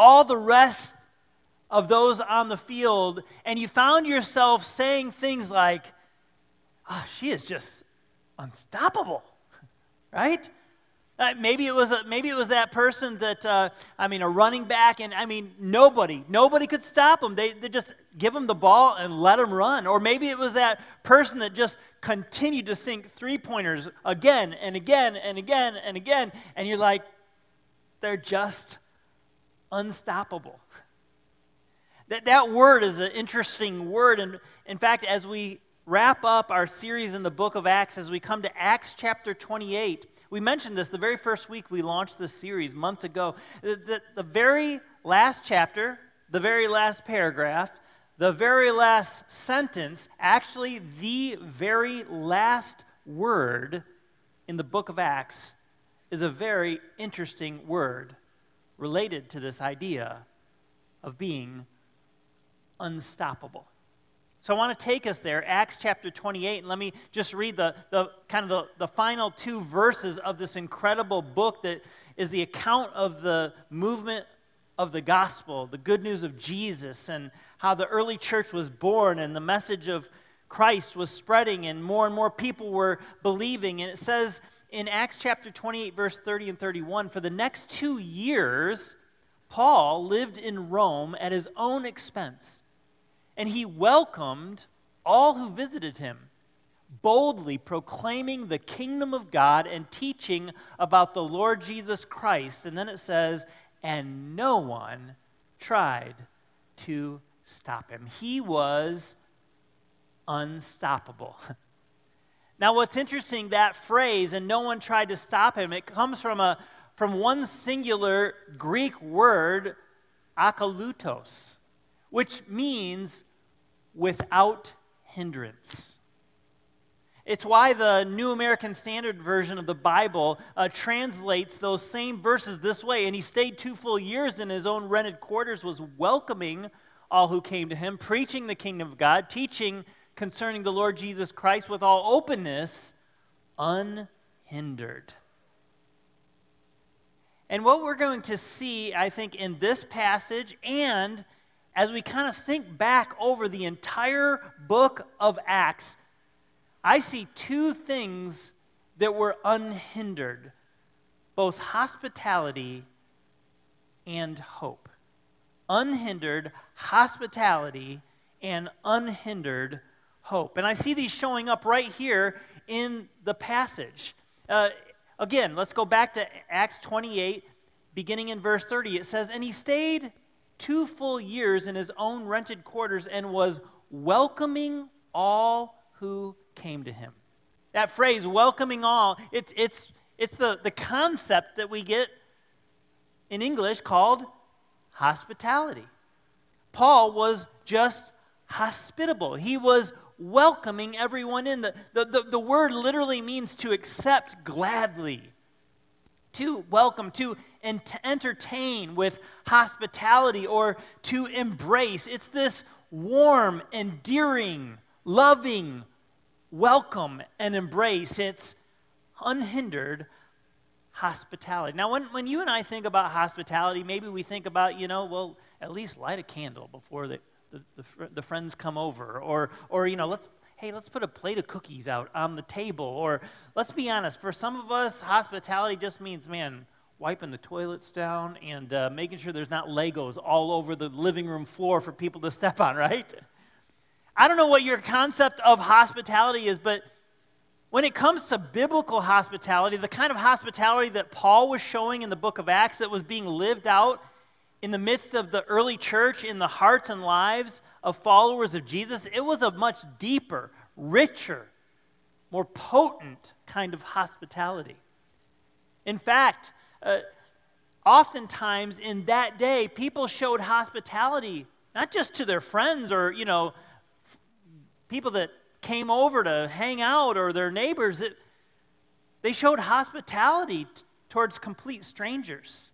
all the rest of those on the field, and you found yourself saying things like, oh, she is just unstoppable, right? Uh, maybe it was a, maybe it was that person that uh, I mean a running back, and I mean nobody nobody could stop him. They, they just give him the ball and let him run. Or maybe it was that person that just continued to sink three pointers again and again and again and again, and you're like, they're just unstoppable. That, that word is an interesting word, and in fact, as we wrap up our series in the book of Acts, as we come to Acts chapter 28 we mentioned this the very first week we launched this series months ago. The, the, the very last chapter, the very last paragraph, the very last sentence, actually, the very last word in the book of Acts is a very interesting word related to this idea of being unstoppable. So I want to take us there, Acts chapter 28, and let me just read the, the kind of the, the final two verses of this incredible book that is the account of the movement of the gospel, the good news of Jesus, and how the early church was born, and the message of Christ was spreading, and more and more people were believing. And it says in Acts chapter 28, verse 30 and 31 for the next two years, Paul lived in Rome at his own expense and he welcomed all who visited him, boldly proclaiming the kingdom of God and teaching about the Lord Jesus Christ. And then it says, and no one tried to stop him. He was unstoppable. now, what's interesting, that phrase, and no one tried to stop him, it comes from, a, from one singular Greek word, akalutos, which means without hindrance. It's why the New American Standard Version of the Bible uh, translates those same verses this way. And he stayed two full years in his own rented quarters, was welcoming all who came to him, preaching the kingdom of God, teaching concerning the Lord Jesus Christ with all openness, unhindered. And what we're going to see, I think, in this passage and as we kind of think back over the entire book of Acts, I see two things that were unhindered both hospitality and hope. Unhindered hospitality and unhindered hope. And I see these showing up right here in the passage. Uh, again, let's go back to Acts 28, beginning in verse 30. It says, And he stayed two full years in his own rented quarters and was welcoming all who came to him. That phrase, welcoming all, it's, it's, it's the, the concept that we get in English called hospitality. Paul was just hospitable, he was welcoming everyone in. The, the, the, the word literally means to accept gladly to welcome, to and to entertain with hospitality, or to embrace. It's this warm, endearing, loving welcome and embrace. It's unhindered hospitality. Now, when, when you and I think about hospitality, maybe we think about, you know, well, at least light a candle before the, the, the, the friends come over, or, or, you know, let's hey, let's put a plate of cookies out on the table. Or let's be honest, for some of us, hospitality just means, man, wiping the toilets down and uh, making sure there's not Legos all over the living room floor for people to step on, right? I don't know what your concept of hospitality is, but when it comes to biblical hospitality, the kind of hospitality that Paul was showing in the book of Acts that was being lived out in the midst of the early church, in the hearts and lives of followers of Jesus, it was a much deeper, richer, more potent kind of hospitality. In fact, uh, oftentimes in that day, people showed hospitality not just to their friends or, you know, f- people that came over to hang out or their neighbors. It, they showed hospitality t- towards complete strangers.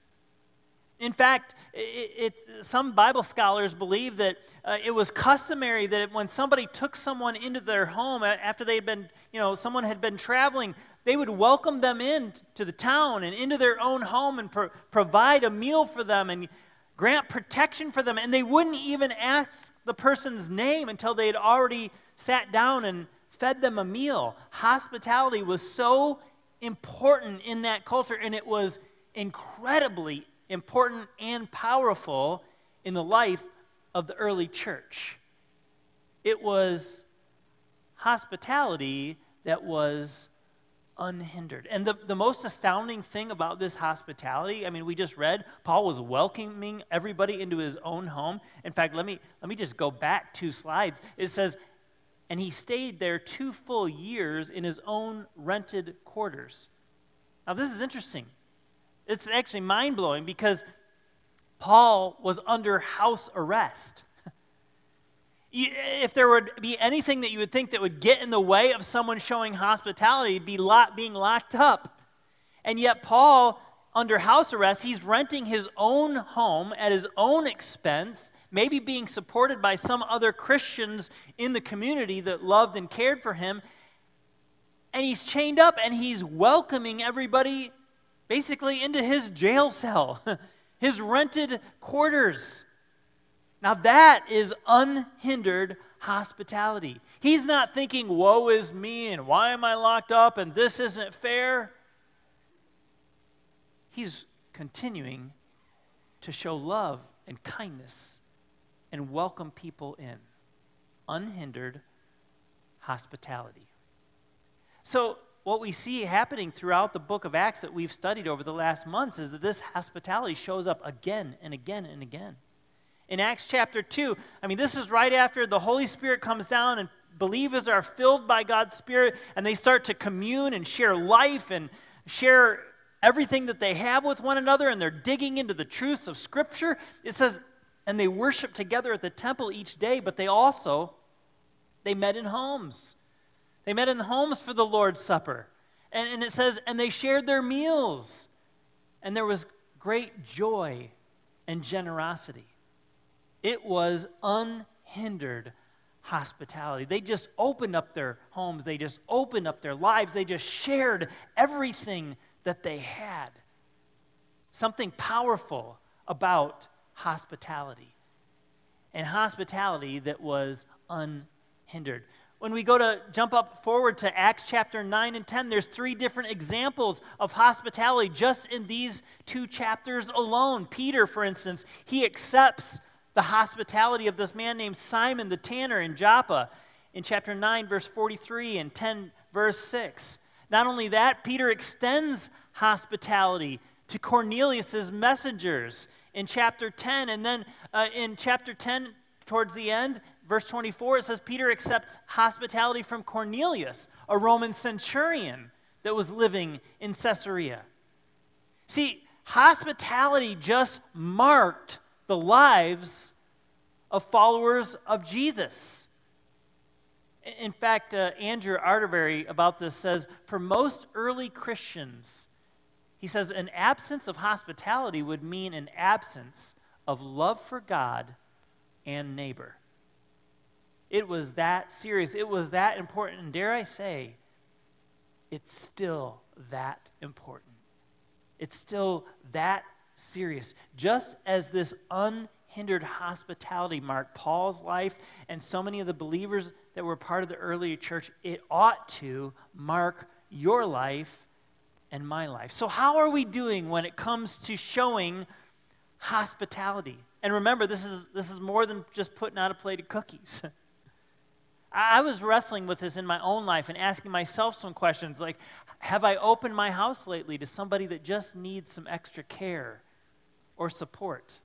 In fact, it, it, some Bible scholars believe that uh, it was customary that when somebody took someone into their home after they had been, you know, someone had been traveling, they would welcome them in to the town and into their own home and pro- provide a meal for them and grant protection for them, and they wouldn't even ask the person's name until they had already sat down and fed them a meal. Hospitality was so important in that culture, and it was incredibly important and powerful in the life of the early church. It was hospitality that was unhindered. And the, the most astounding thing about this hospitality, I mean, we just read Paul was welcoming everybody into his own home. In fact, let me, let me just go back two slides. It says, and he stayed there two full years in his own rented quarters. Now, this is interesting. It's actually mind blowing because Paul was under house arrest. if there would be anything that you would think that would get in the way of someone showing hospitality, be being locked up. And yet, Paul, under house arrest, he's renting his own home at his own expense, maybe being supported by some other Christians in the community that loved and cared for him. And he's chained up and he's welcoming everybody basically into his jail cell, his rented quarters. Now, that is unhindered hospitality. He's not thinking, woe is me, and why am I locked up, and this isn't fair. He's continuing to show love and kindness and welcome people in. Unhindered hospitality. So, what we see happening throughout the book of Acts that we've studied over the last months is that this hospitality shows up again and again and again in Acts chapter 2. I mean, this is right after the Holy Spirit comes down and believers are filled by God's Spirit and they start to commune and share life and share everything that they have with one another and they're digging into the truths of Scripture. It says, and they worship together at the temple each day, but they also they met in homes. They met in homes for the Lord's Supper. And, and it says, and they shared their meals. And there was great joy and generosity. It was unhindered hospitality. They just opened up their homes, they just opened up their lives, they just shared everything that they had. Something powerful about hospitality. And hospitality that was unhindered. When we go to jump up forward to Acts chapter 9 and 10, there's three different examples of hospitality just in these two chapters alone. Peter, for instance, he accepts the hospitality of this man named Simon the tanner in Joppa in chapter 9, verse 43, and 10, verse 6. Not only that, Peter extends hospitality to Cornelius's messengers in chapter 10. And then uh, in chapter 10, towards the end, verse 24, it says Peter accepts hospitality from Cornelius, a Roman centurion that was living in Caesarea. See, hospitality just marked the lives of followers of Jesus. In fact, uh, Andrew Arterbury about this says for most early Christians, he says an absence of hospitality would mean an absence of love for God and neighbor. It was that serious. It was that important. And dare I say, it's still that important. It's still that serious. Just as this unhindered hospitality marked Paul's life and so many of the believers that were part of the early church, it ought to mark your life and my life. So, how are we doing when it comes to showing hospitality? And remember, this is, this is more than just putting out a plate of cookies. I was wrestling with this in my own life and asking myself some questions like Have I opened my house lately to somebody that just needs some extra care? or support?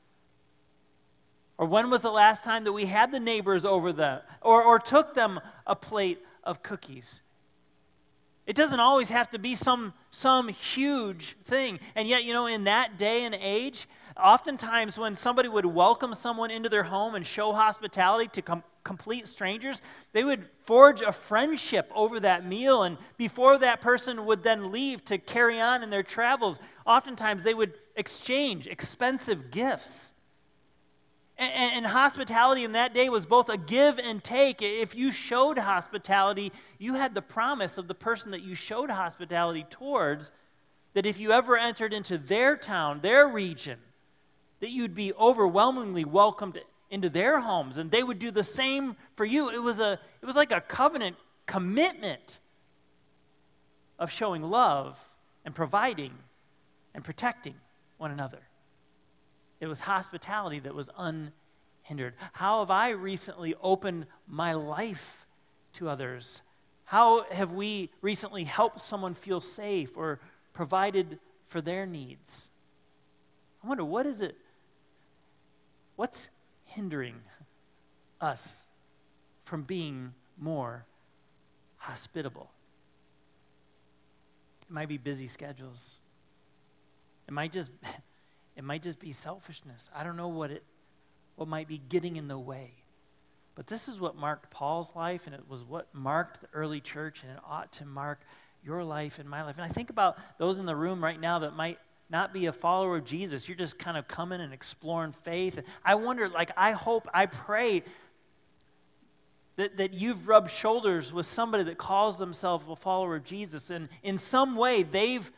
Or when was the last time that we had the neighbors over the, or, or took them a plate of cookies? It doesn't always have to be some, some huge thing. And yet, you know, in that day and age, oftentimes when somebody would welcome someone into their home and show hospitality to com- complete strangers, they would forge a friendship over that meal. And before that person would then leave to carry on in their travels, oftentimes they would exchange expensive gifts. And, and, hospitality in that day was both a give and take. If you showed hospitality, you had the promise of the person that you showed hospitality towards that if you ever entered into their town, their region, that you'd be overwhelmingly welcomed into their homes and they would do the same for you. It was, a, it was like a covenant commitment of showing love and providing and protecting one another. It was hospitality that was unhindered. How have I recently opened my life to others? How have we recently helped someone feel safe or provided for their needs? I wonder, what is it? What's hindering us from being more hospitable? It might be busy schedules. It might just it might just be selfishness. I don't know what it what might be getting in the way. But this is what marked Paul's life and it was what marked the early church and it ought to mark your life and my life. And I think about those in the room right now that might not be a follower of Jesus. You're just kind of coming and exploring faith. I wonder, like, I hope, I pray that, that you've rubbed shoulders with somebody that calls themselves a follower of Jesus. And in some way, they've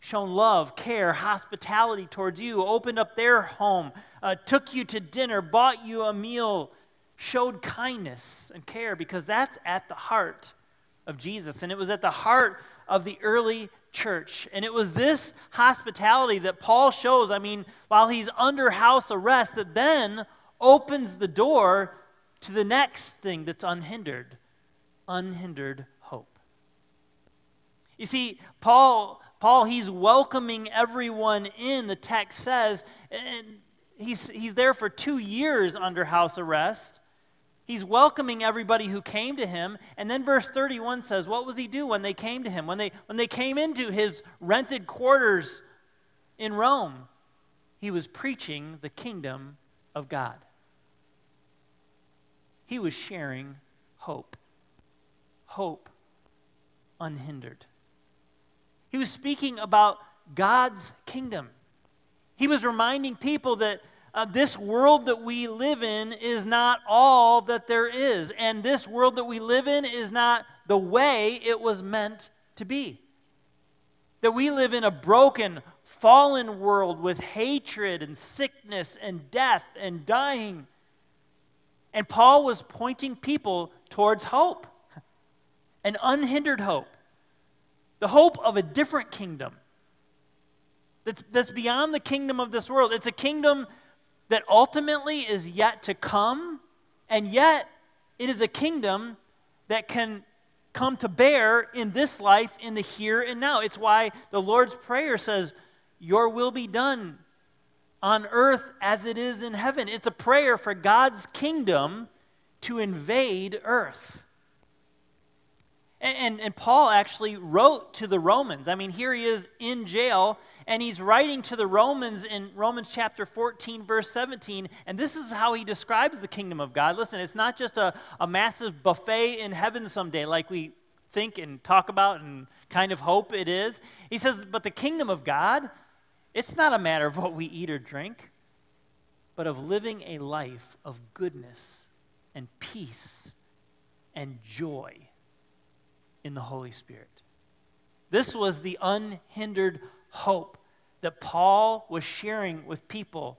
shown love, care, hospitality towards you, opened up their home, uh, took you to dinner, bought you a meal, showed kindness and care, because that's at the heart of Jesus. And it was at the heart of the early church. And it was this hospitality that Paul shows, I mean, while he's under house arrest, that then opens the door to the next thing that's unhindered unhindered hope. You see, Paul. Paul, he's welcoming everyone in, the text says, and he's, he's there for two years under house arrest. He's welcoming everybody who came to him. And then verse 31 says, What was he do when they came to him? When they, when they came into his rented quarters in Rome, he was preaching the kingdom of God. He was sharing hope. Hope unhindered. He was speaking about God's kingdom. He was reminding people that uh, this world that we live in is not all that there is. And this world that we live in is not the way it was meant to be. That we live in a broken, fallen world with hatred and sickness and death and dying. And Paul was pointing people towards hope, an unhindered hope, the hope of a different kingdom that's, that's beyond the kingdom of this world. It's a kingdom that ultimately is yet to come, and yet it is a kingdom that can come to bear in this life, in the here and now. It's why the Lord's Prayer says, Your will be done on earth as it is in heaven. It's a prayer for God's kingdom to invade earth. And, and, Paul actually wrote to the Romans. I mean, here he is in jail, and he's writing to the Romans in Romans chapter 14, verse 17. And this is how he describes the kingdom of God. Listen, it's not just a, a massive buffet in heaven someday like we think and talk about and kind of hope it is. He says, but the kingdom of God, it's not a matter of what we eat or drink, but of living a life of goodness and peace and joy in the Holy Spirit. This was the unhindered hope that Paul was sharing with people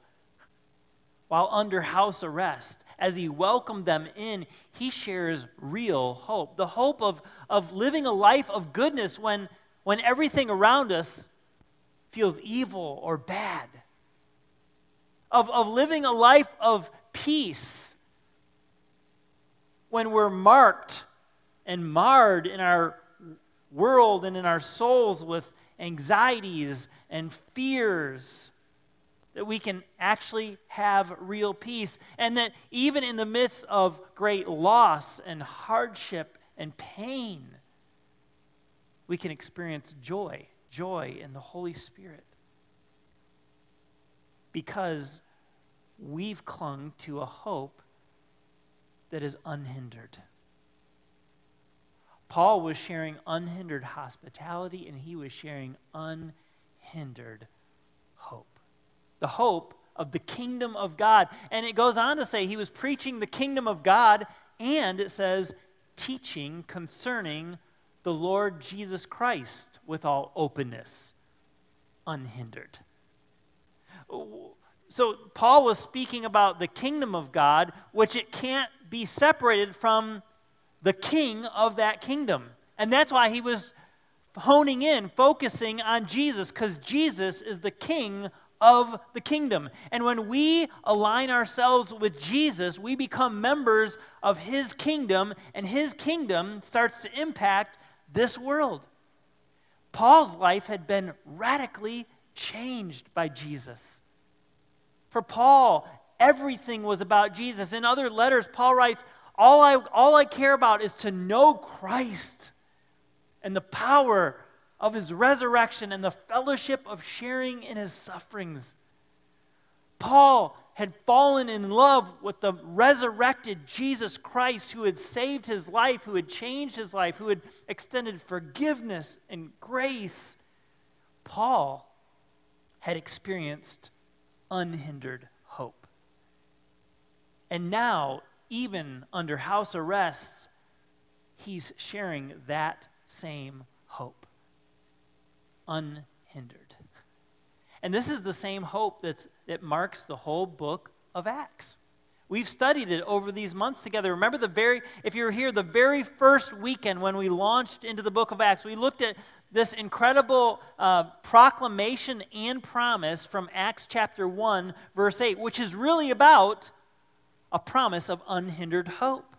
while under house arrest. As he welcomed them in, he shares real hope the hope of, of living a life of goodness when, when everything around us feels evil or bad, of, of living a life of peace when we're marked and marred in our world and in our souls with anxieties and fears, that we can actually have real peace. And that even in the midst of great loss and hardship and pain, we can experience joy, joy in the Holy Spirit. Because we've clung to a hope that is unhindered. Paul was sharing unhindered hospitality and he was sharing unhindered hope. The hope of the kingdom of God. And it goes on to say he was preaching the kingdom of God and it says teaching concerning the Lord Jesus Christ with all openness, unhindered. So Paul was speaking about the kingdom of God, which it can't be separated from the king of that kingdom. And that's why he was honing in, focusing on Jesus, because Jesus is the king of the kingdom. And when we align ourselves with Jesus, we become members of his kingdom, and his kingdom starts to impact this world. Paul's life had been radically changed by Jesus. For Paul, everything was about Jesus. In other letters, Paul writes, all I, all I care about is to know Christ and the power of his resurrection and the fellowship of sharing in his sufferings. Paul had fallen in love with the resurrected Jesus Christ who had saved his life, who had changed his life, who had extended forgiveness and grace. Paul had experienced unhindered hope. And now, even under house arrest, he's sharing that same hope. Unhindered. And this is the same hope that's, that marks the whole book of Acts. We've studied it over these months together. Remember the very, if you were here, the very first weekend when we launched into the book of Acts, we looked at this incredible uh, proclamation and promise from Acts chapter 1, verse 8, which is really about a promise of unhindered hope.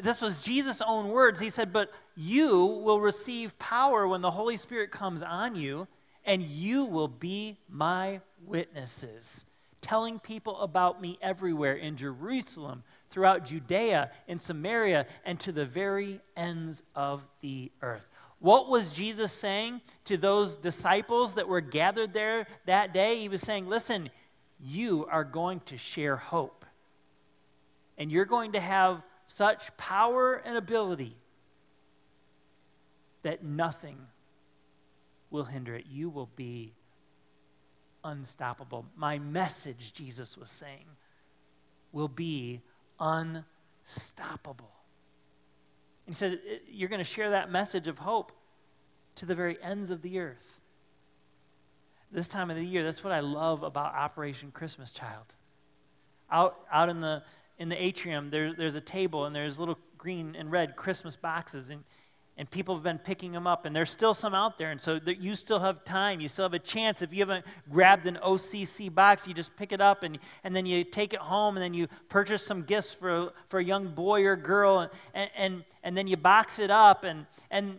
This was Jesus' own words. He said, But you will receive power when the Holy Spirit comes on you and you will be my witnesses, telling people about me everywhere in Jerusalem, throughout Judea, in Samaria, and to the very ends of the earth. What was Jesus saying to those disciples that were gathered there that day? He was saying, Listen, you are going to share hope. And you're going to have such power and ability that nothing will hinder it. You will be unstoppable. My message, Jesus was saying, will be unstoppable. And he said, uh, You're going to share that message of hope to the very ends of the earth. This time of the year, that's what I love about Operation Christmas Child. Out, out in, the, in the atrium, there, there's a table and there's little green and red Christmas boxes. And and people have been picking them up, and there's still some out there. And so you still have time. You still have a chance. If you haven't grabbed an OCC box, you just pick it up and, and then you take it home, and then you purchase some gifts for, for a young boy or girl, and, and, and then you box it up, and, and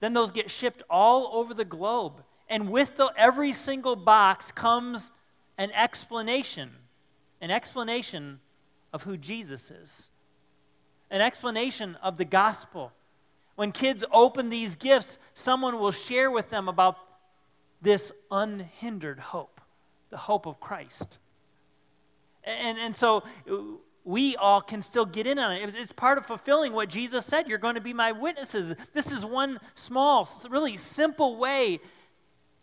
then those get shipped all over the globe. And with the, every single box comes an explanation, an explanation of who Jesus is, an explanation of the gospel when kids open these gifts, someone will share with them about this unhindered hope, the hope of Christ. And, and so we all can still get in on it. It's part of fulfilling what Jesus said. You're going to be my witnesses. This is one small, really simple way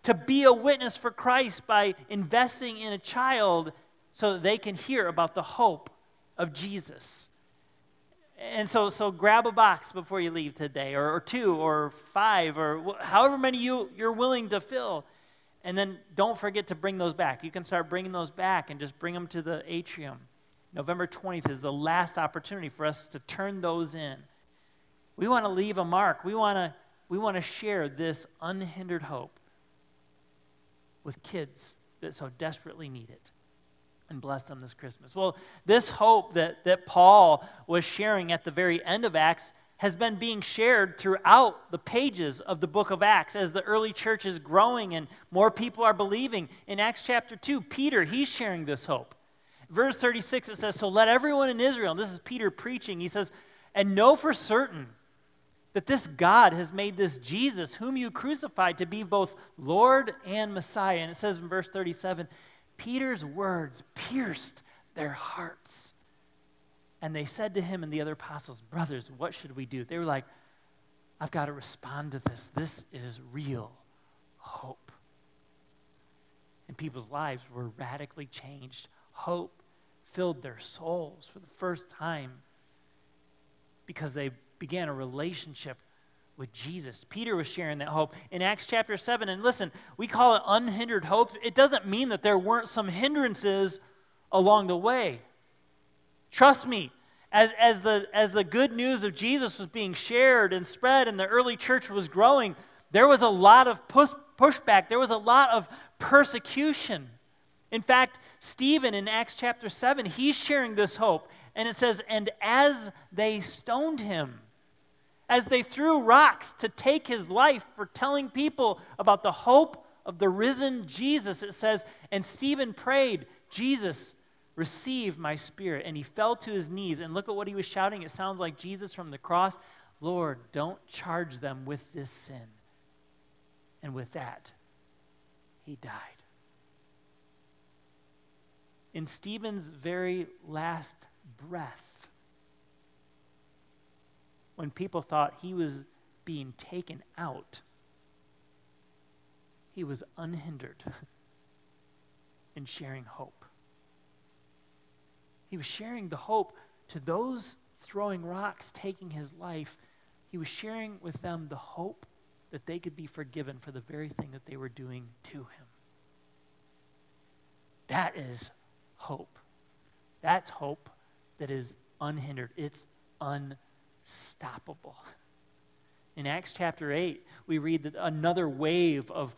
to be a witness for Christ by investing in a child so that they can hear about the hope of Jesus. And so, so grab a box before you leave today, or, or two, or five, or however many you, you're willing to fill. And then don't forget to bring those back. You can start bringing those back and just bring them to the atrium. November 20th is the last opportunity for us to turn those in. We want to leave a mark. We want to, we want to share this unhindered hope with kids that so desperately need it and bless them this Christmas. Well, this hope that, that Paul was sharing at the very end of Acts has been being shared throughout the pages of the book of Acts as the early church is growing and more people are believing. In Acts chapter 2, Peter, he's sharing this hope. Verse 36, it says, So let everyone in Israel, and this is Peter preaching, he says, and know for certain that this God has made this Jesus, whom you crucified, to be both Lord and Messiah. And it says in verse 37, Peter's words pierced their hearts. And they said to him and the other apostles, Brothers, what should we do? They were like, I've got to respond to this. This is real hope. And people's lives were radically changed. Hope filled their souls for the first time because they began a relationship with Jesus. Peter was sharing that hope in Acts chapter 7. And listen, we call it unhindered hope. It doesn't mean that there weren't some hindrances along the way. Trust me, as, as, the, as the good news of Jesus was being shared and spread and the early church was growing, there was a lot of push, pushback, there was a lot of persecution. In fact, Stephen in Acts chapter 7, he's sharing this hope. And it says, And as they stoned him, as they threw rocks to take his life for telling people about the hope of the risen Jesus, it says, And Stephen prayed, Jesus, receive my spirit. And he fell to his knees. And look at what he was shouting. It sounds like Jesus from the cross Lord, don't charge them with this sin. And with that, he died. In Stephen's very last breath, when people thought he was being taken out, he was unhindered in sharing hope. He was sharing the hope to those throwing rocks, taking his life. He was sharing with them the hope that they could be forgiven for the very thing that they were doing to him. That is hope. That's hope that is unhindered. It's unstoppable. In Acts chapter 8, we read that another wave of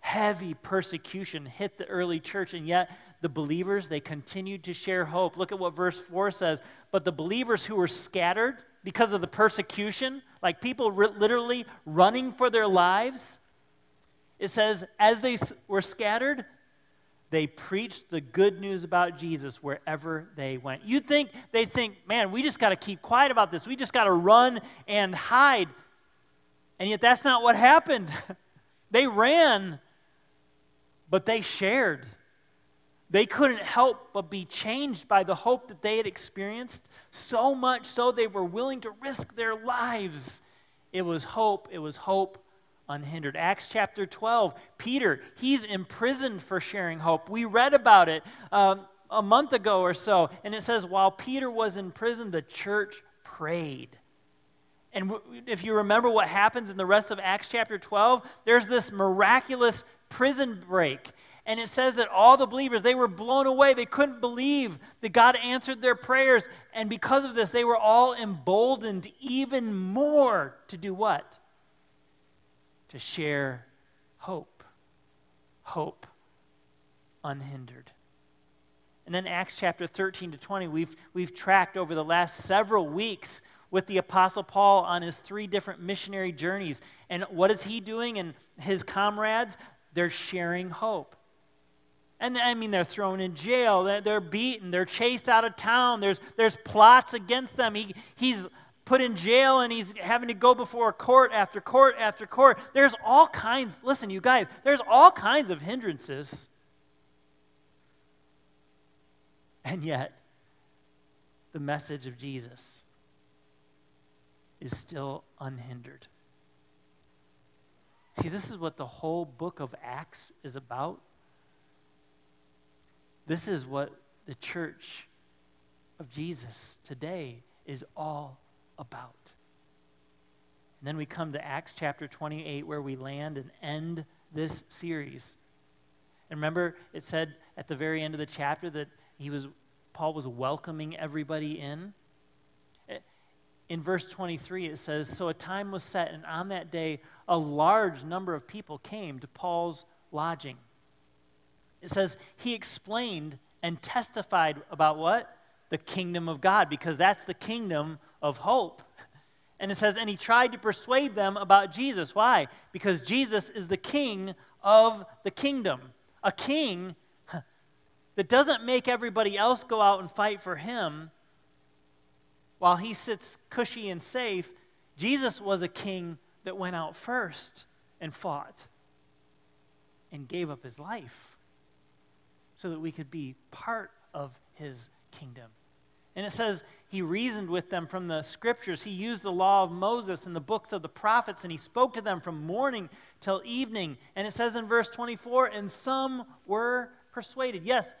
heavy persecution hit the early church, and yet the believers, they continued to share hope. Look at what verse 4 says. But the believers who were scattered because of the persecution, like people literally running for their lives, it says, as they were scattered, they preached the good news about Jesus wherever they went. You'd think they think, man, we just got to keep quiet about this. We just got to run and hide. And yet that's not what happened. they ran, but they shared. They couldn't help but be changed by the hope that they had experienced, so much so they were willing to risk their lives. It was hope, it was hope unhindered. Acts chapter 12, Peter, he's imprisoned for sharing hope. We read about it um, a month ago or so, and it says, while Peter was in prison, the church prayed. And if you remember what happens in the rest of Acts chapter 12, there's this miraculous prison break. And it says that all the believers, they were blown away. They couldn't believe that God answered their prayers. And because of this, they were all emboldened even more to do what? To share hope. Hope unhindered. And then Acts chapter 13 to 20, we've, we've tracked over the last several weeks with the Apostle Paul on his three different missionary journeys. And what is he doing? And his comrades, they're sharing hope. And I mean, they're thrown in jail, they're, they're beaten, they're chased out of town, there's, there's plots against them. He, he's put in jail and he's having to go before court after court after court. There's all kinds, listen, you guys, there's all kinds of hindrances. And yet, the message of Jesus is still unhindered. See, this is what the whole book of Acts is about. This is what the church of Jesus today is all about. And then we come to Acts chapter 28, where we land and end this series. And remember, it said at the very end of the chapter that he was, Paul was welcoming everybody in. In verse 23, it says So a time was set, and on that day, a large number of people came to Paul's lodging. It says, He explained and testified about what? The kingdom of God, because that's the kingdom of hope. And it says, and he tried to persuade them about Jesus. Why? Because Jesus is the king of the kingdom. A king that doesn't make everybody else go out and fight for him while he sits cushy and safe. Jesus was a king that went out first and fought and gave up his life so that we could be part of his kingdom. And it says he reasoned with them from the scriptures. He used the law of Moses and the books of the prophets, and he spoke to them from morning till evening. And it says in verse 24, and some were persuaded. Yes,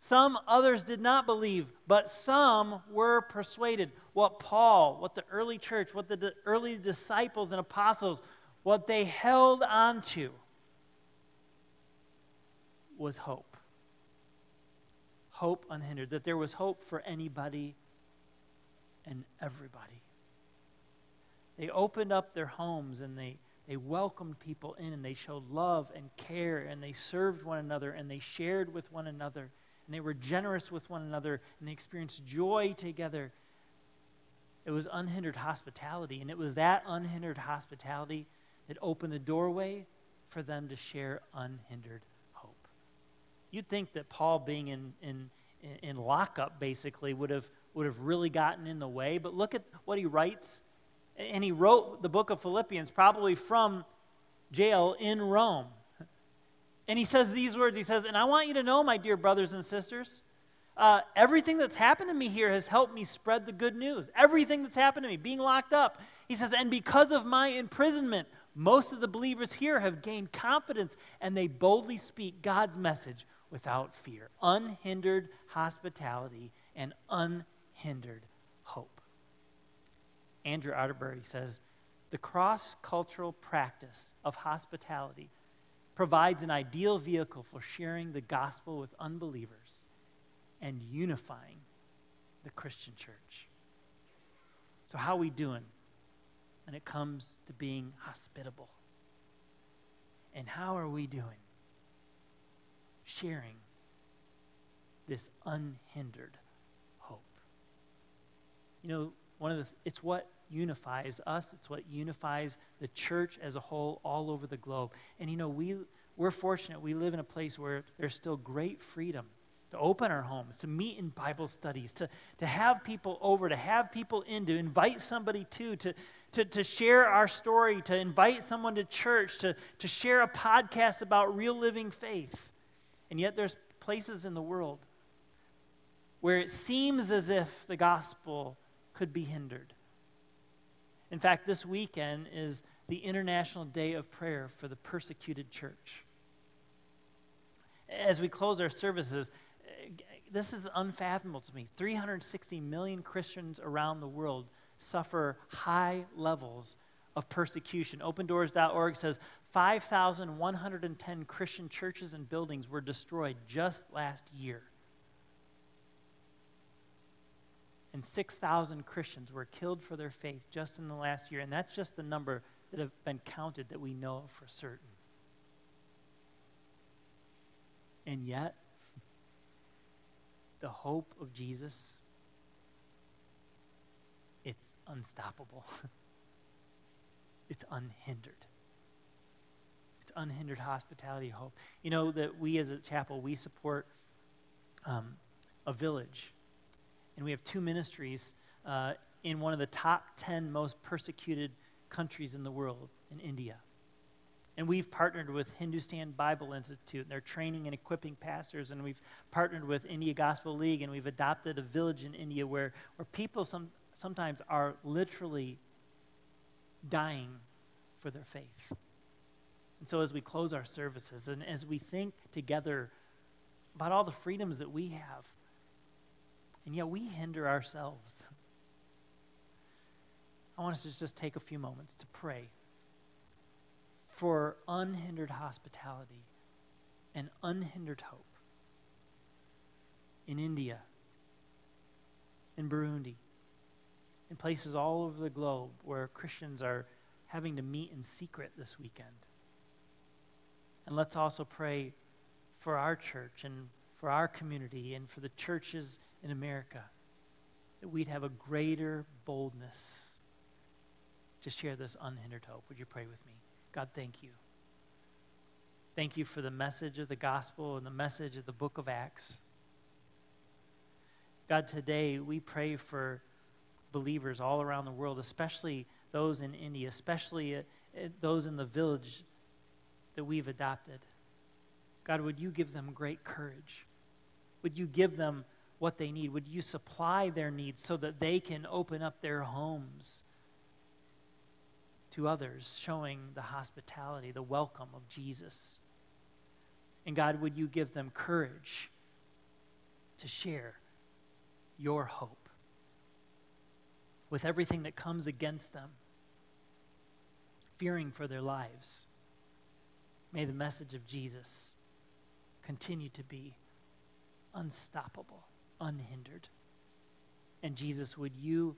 Some others did not believe, but some were persuaded. What Paul, what the early church, what the early disciples and apostles, what they held on to was hope. Hope unhindered, that there was hope for anybody and everybody. They opened up their homes and they, they welcomed people in and they showed love and care and they served one another and they shared with one another and they were generous with one another and they experienced joy together. It was unhindered hospitality, and it was that unhindered hospitality that opened the doorway for them to share unhindered. You'd think that Paul being in, in, in lockup basically would have, would have really gotten in the way, but look at what he writes. And he wrote the book of Philippians probably from jail in Rome. And he says these words He says, And I want you to know, my dear brothers and sisters, uh, everything that's happened to me here has helped me spread the good news. Everything that's happened to me, being locked up. He says, And because of my imprisonment, most of the believers here have gained confidence and they boldly speak God's message without fear. Unhindered hospitality and unhindered hope. Andrew Arterbury says, the cross cultural practice of hospitality provides an ideal vehicle for sharing the gospel with unbelievers and unifying the Christian church. So, how are we doing when it comes to being hospitable? And how are we doing sharing this unhindered hope? You know, one of the it's what unifies us, it's what unifies the church as a whole all over the globe. And you know, we, we're fortunate. We live in a place where there's still great freedom to open our homes, to meet in Bible studies, to, to have people over, to have people in, to invite somebody to, to, to, to share our story, to invite someone to church, to, to share a podcast about real living faith. And yet there's places in the world where it seems as if the gospel could be hindered. In fact, this weekend is the International Day of Prayer for the Persecuted Church. As we close our services, this is unfathomable to me. 360 million Christians around the world suffer high levels of persecution. OpenDoors.org says 5,110 Christian churches and buildings were destroyed just last year. and 6,000 Christians were killed for their faith just in the last year. And that's just the number that have been counted that we know for certain. And yet, the hope of Jesus, it's unstoppable. it's unhindered. Unhindered hospitality, hope. You know that we as a chapel, we support um, a village and we have two ministries uh, in one of the top 10 most persecuted countries in the world, in India. And we've partnered with Hindustan Bible Institute, and they're training and equipping pastors. And we've partnered with India Gospel League, and we've adopted a village in India where, where people some, sometimes are literally dying for their faith. And so, as we close our services and as we think together about all the freedoms that we have, and yet we hinder ourselves. I want us to just take a few moments to pray for unhindered hospitality and unhindered hope in India, in Burundi, in places all over the globe where Christians are having to meet in secret this weekend. And let's also pray for our church and for our community and for the churches in America, that we'd have a greater boldness to share this unhindered hope. Would you pray with me? God, thank you. Thank you for the message of the gospel and the message of the book of Acts. God, today we pray for believers all around the world, especially those in India, especially uh, uh, those in the village that we've adopted. God, would you give them great courage? Would you give them what they need? Would you supply their needs so that they can open up their homes to others, showing the hospitality, the welcome of Jesus? And God, would you give them courage to share your hope with everything that comes against them, fearing for their lives. May the message of Jesus continue to be unstoppable, unhindered. And Jesus, would you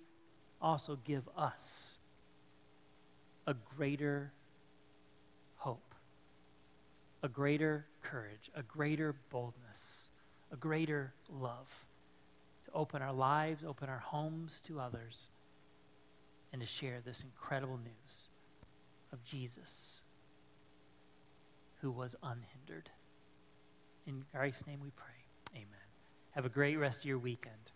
also give us a greater hope, a greater courage, a greater boldness, a greater love to open our lives, open our homes to others, and to share this incredible news of Jesus who was unhindered. In Christ's name we pray. Amen. Have a great rest of your weekend.